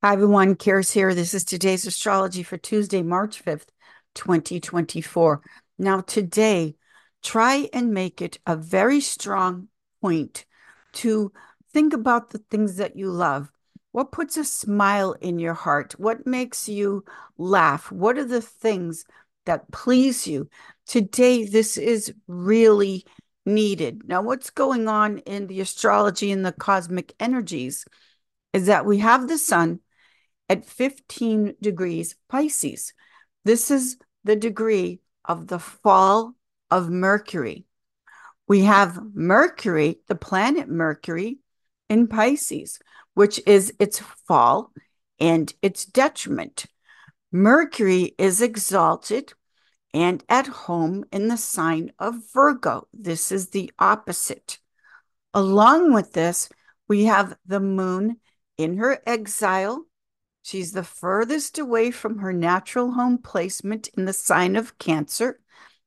Hi, everyone. Karis here. This is today's astrology for Tuesday, March 5th, 2024. Now, today, try and make it a very strong point to think about the things that you love. What puts a smile in your heart? What makes you laugh? What are the things that please you? Today, this is really needed. Now, what's going on in the astrology and the cosmic energies is that we have the sun at 15 degrees Pisces. This is the degree of the fall of Mercury. We have Mercury, the planet Mercury, in Pisces, which is its fall and its detriment. Mercury is exalted and at home in the sign of Virgo. This is the opposite. Along with this, we have the moon in her exile She's the furthest away from her natural home placement in the sign of Cancer.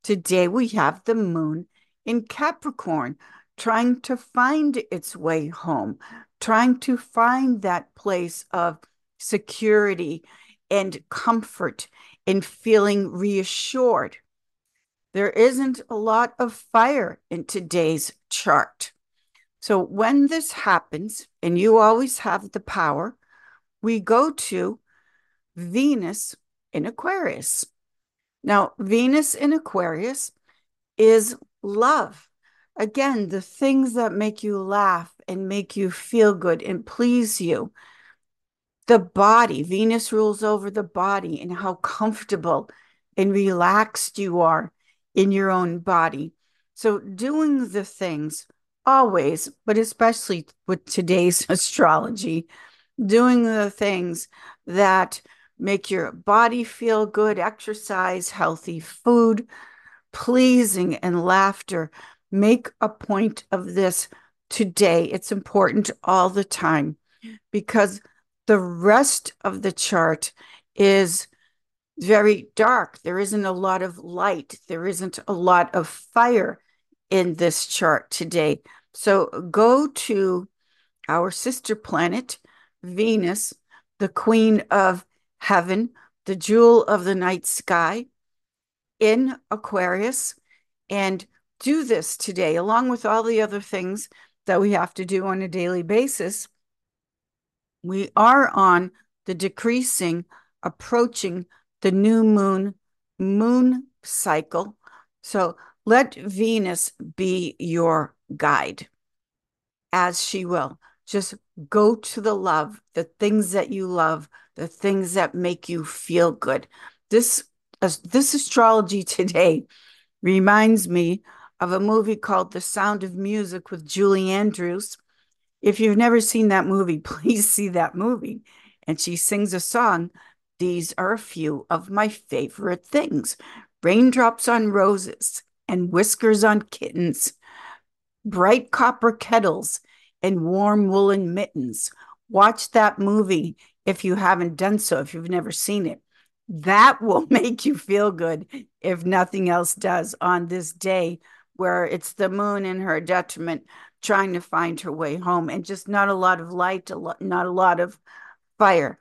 Today we have the moon in Capricorn trying to find its way home, trying to find that place of security and comfort and feeling reassured. There isn't a lot of fire in today's chart. So when this happens, and you always have the power, we go to Venus in Aquarius. Now, Venus in Aquarius is love. Again, the things that make you laugh and make you feel good and please you. The body, Venus rules over the body and how comfortable and relaxed you are in your own body. So, doing the things always, but especially with today's astrology, doing the things that make your body feel good, exercise, healthy food, pleasing, and laughter. Make a point of this today. It's important all the time because the rest of the chart is very dark. There isn't a lot of light, there isn't a lot of fire in this chart today. So go to our sister planet, Venus, the queen of heaven, the jewel of the night sky, in Aquarius, and do this today, along with all the other things that we have to do on a daily basis. We are on the decreasing, approaching the new moon moon cycle. So let Venus be your guide as she will. Just go to the love, the things that you love, the things that make you feel good. This uh, this astrology today reminds me of a movie called The Sound of Music with Julie Andrews. If you've never seen that movie, please see that movie. And she sings a song. These are a few of my favorite things raindrops on roses and whiskers on kittens, bright copper kettles and warm woolen mittens. Watch that movie if you haven't done so, if you've never seen it. That will make you feel good if nothing else does on this day where it's the moon in her detriment trying to find her way home and just not a lot of light, a lot, not a lot of fire.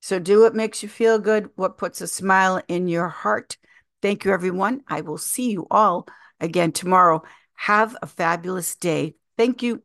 So do what makes you feel good, what puts a smile in your heart. Thank you, everyone. I will see you all again tomorrow. Have a fabulous day. Thank you.